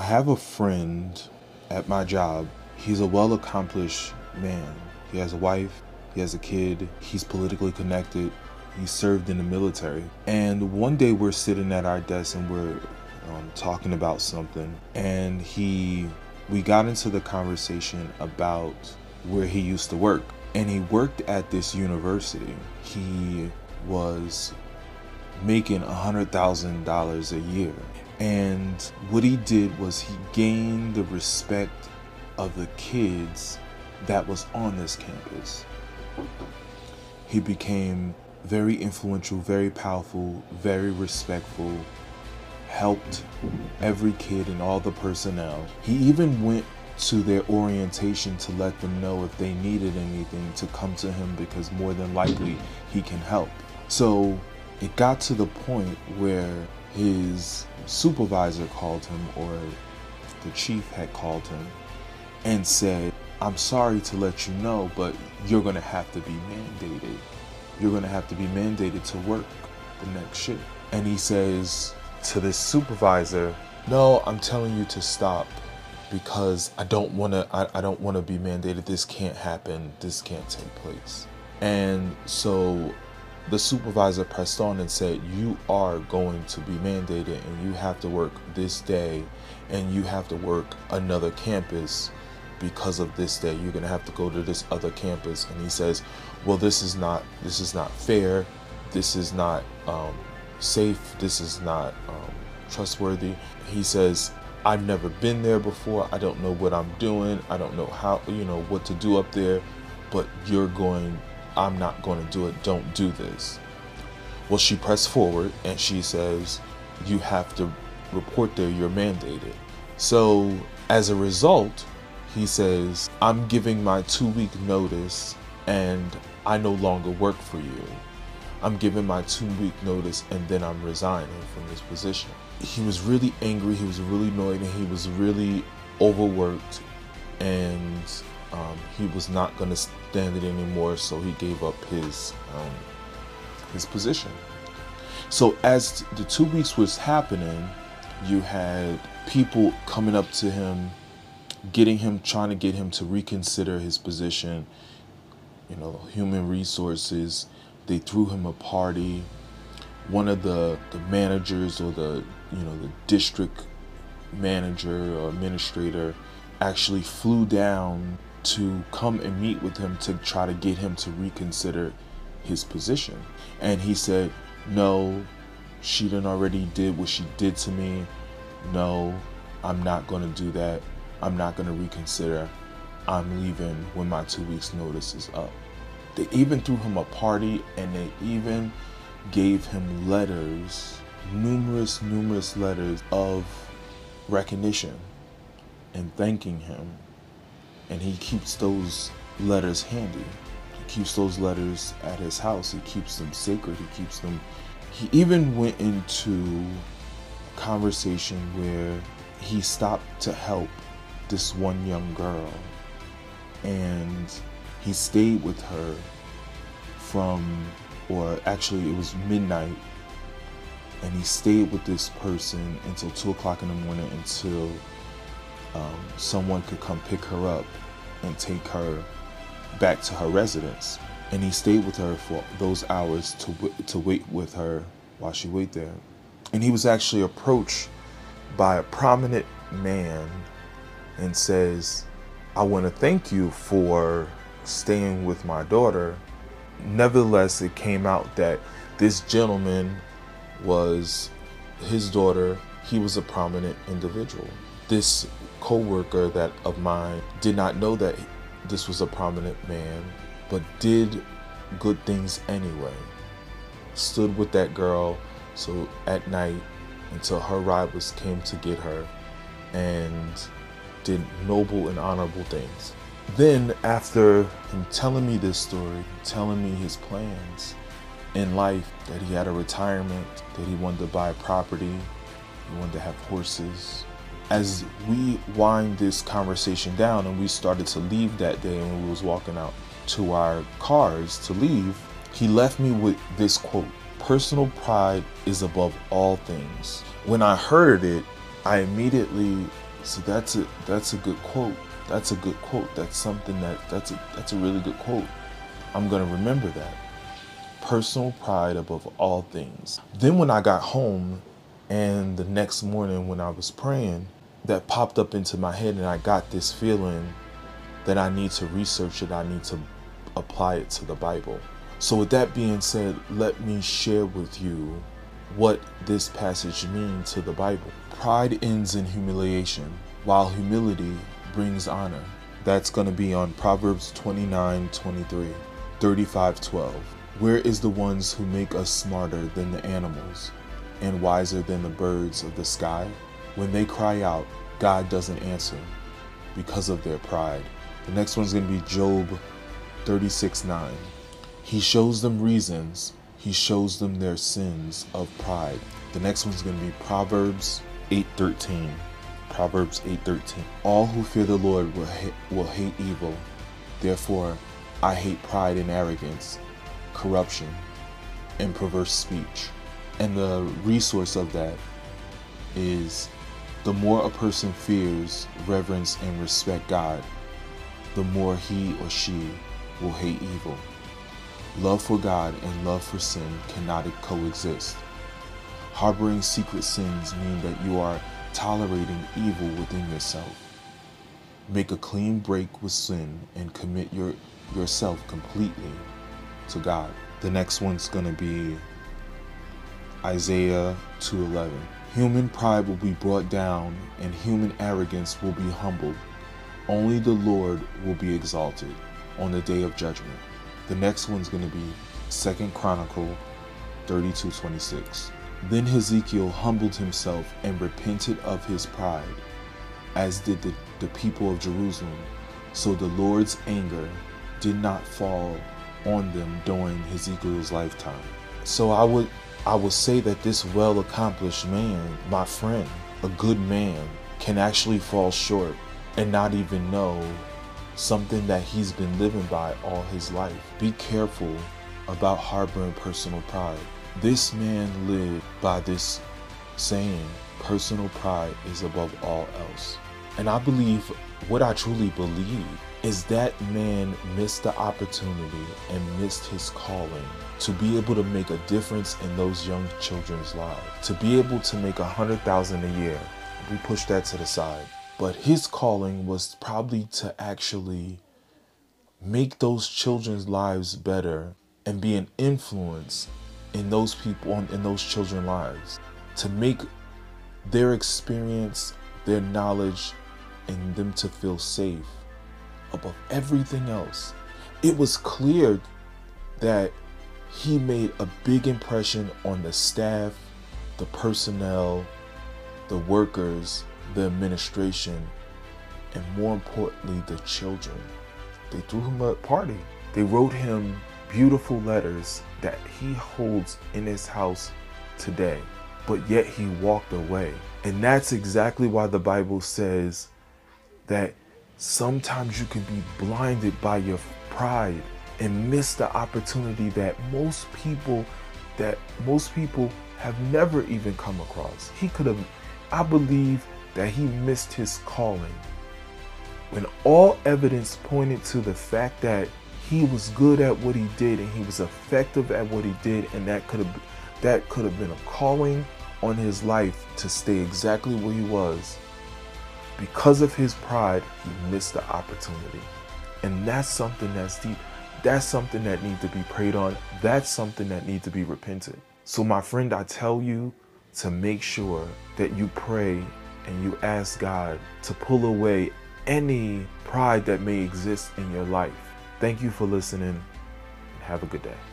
I have a friend at my job. He's a well accomplished man. He has a wife, he has a kid, he's politically connected, he served in the military. And one day we're sitting at our desk and we're um, talking about something, and he, we got into the conversation about where he used to work. And he worked at this university. He was making $100,000 a year. And what he did was he gained the respect of the kids that was on this campus. He became very influential, very powerful, very respectful, helped every kid and all the personnel. He even went to their orientation to let them know if they needed anything to come to him because more than likely he can help. So it got to the point where his supervisor called him or the chief had called him and said, I'm sorry to let you know, but you're going to have to be mandated. You're going to have to be mandated to work the next shift. And he says to this supervisor, No, I'm telling you to stop because I don't want to I, I don't want to be mandated. This can't happen. This can't take place. And so the supervisor pressed on and said, You are going to be mandated and you have to work this day and you have to work another campus because of this day. You're going to have to go to this other campus. And he says, Well, this is not, this is not fair. This is not um, safe. This is not um, trustworthy. He says, I've never been there before. I don't know what I'm doing. I don't know how, you know, what to do up there, but you're going I'm not going to do it. Don't do this. Well, she pressed forward and she says, You have to report there. You're mandated. So, as a result, he says, I'm giving my two week notice and I no longer work for you. I'm giving my two week notice and then I'm resigning from this position. He was really angry, he was really annoyed, and he was really overworked he was not going to stand it anymore, so he gave up his um, his position. So as the two weeks was happening, you had people coming up to him, getting him, trying to get him to reconsider his position. You know, human resources. They threw him a party. One of the the managers or the you know the district manager or administrator actually flew down to come and meet with him to try to get him to reconsider his position. And he said, No, she done already did what she did to me. No, I'm not to do that. I'm not to reconsider. I'm leaving when my two weeks' notice is up. They even threw him a party and they even gave him letters, numerous, numerous letters of recognition and thanking him and he keeps those letters handy. He keeps those letters at his house. He keeps them sacred. He keeps them. He even went into a conversation where he stopped to help this one young girl, and he stayed with her from, or actually it was midnight, and he stayed with this person until two o'clock in the morning until um, someone could come pick her up and take her back to her residence. And he stayed with her for those hours to, to wait with her while she waited there. And he was actually approached by a prominent man and says, I want to thank you for staying with my daughter. Nevertheless, it came out that this gentleman was his daughter. He was a prominent individual. This co-worker that of mine did not know that this was a prominent man, but did good things anyway. Stood with that girl so at night until her was came to get her and did noble and honorable things. Then after him telling me this story, telling me his plans in life, that he had a retirement, that he wanted to buy property, he wanted to have horses, as we wind this conversation down and we started to leave that day and we was walking out to our cars to leave, he left me with this quote, personal pride is above all things. When I heard it, I immediately So that's a that's a good quote. That's a good quote. That's something that that's a that's a really good quote. I'm gonna remember that. Personal pride above all things. Then when I got home and the next morning when I was praying, that popped up into my head and I got this feeling that I need to research it, I need to apply it to the Bible. So, with that being said, let me share with you what this passage means to the Bible. Pride ends in humiliation, while humility brings honor. That's going to be on Proverbs 29 23, 35 12. Where is the ones who make us smarter than the animals and wiser than the birds of the sky? When they cry out, God doesn't answer because of their pride. The next one's going to be Job 36 9. He shows them reasons, he shows them their sins of pride. The next one's going to be Proverbs 8:13. Proverbs 8:13. All who fear the Lord will hate, will hate evil. Therefore, I hate pride and arrogance, corruption, and perverse speech. And the resource of that is the more a person fears, reverence, and respect God, the more he or she will hate evil. Love for God and love for sin cannot coexist. Harboring secret sins mean that you are tolerating evil within yourself. Make a clean break with sin and commit your, yourself completely to God. The next one's going to be Isaiah 2:11. Human pride will be brought down and human arrogance will be humbled. Only the Lord will be exalted on the day of judgment. The next one's going to be Second Chronicle 32:26. Then Hezekiel humbled himself and repented of his pride, as did the, the people of Jerusalem. So the Lord's anger did not fall on them during Hezekiel's lifetime. So I would I would say that this well accomplished man, my friend, a good man, can actually fall short and not even know something that he's been living by all his life. Be careful about harboring personal pride. This man lived by this saying, personal pride is above all else. And I believe, what I truly believe, is that man missed the opportunity and missed his calling to be able to make a difference in those young children's lives, to be able to make a hundred thousand a year. We push that to the side. But his calling was probably to actually make those children's lives better and be an influence in those people in those children's lives to make their experience their knowledge and them to feel safe above everything else it was clear that he made a big impression on the staff the personnel the workers the administration and more importantly the children they threw him a party they wrote him beautiful letters that he holds in his house today, but yet he walked away. And that's exactly why the Bible says that sometimes you can be blinded by your pride and miss the opportunity that most people that most people have never even come across. He could have I believe that he missed his calling. When all evidence pointed to the fact that he was good at what he did and he was effective at what he did and that could have that could have been a calling on his life to stay exactly where he was because of his pride he missed the opportunity. And that's something that's deep. That's something that needs to be prayed on. That's something that needs to be repented. So my friend i tell you to make sure that you pray and you ask god to pull away any pride that may exist in your life. Thank you for listening. And have a good day.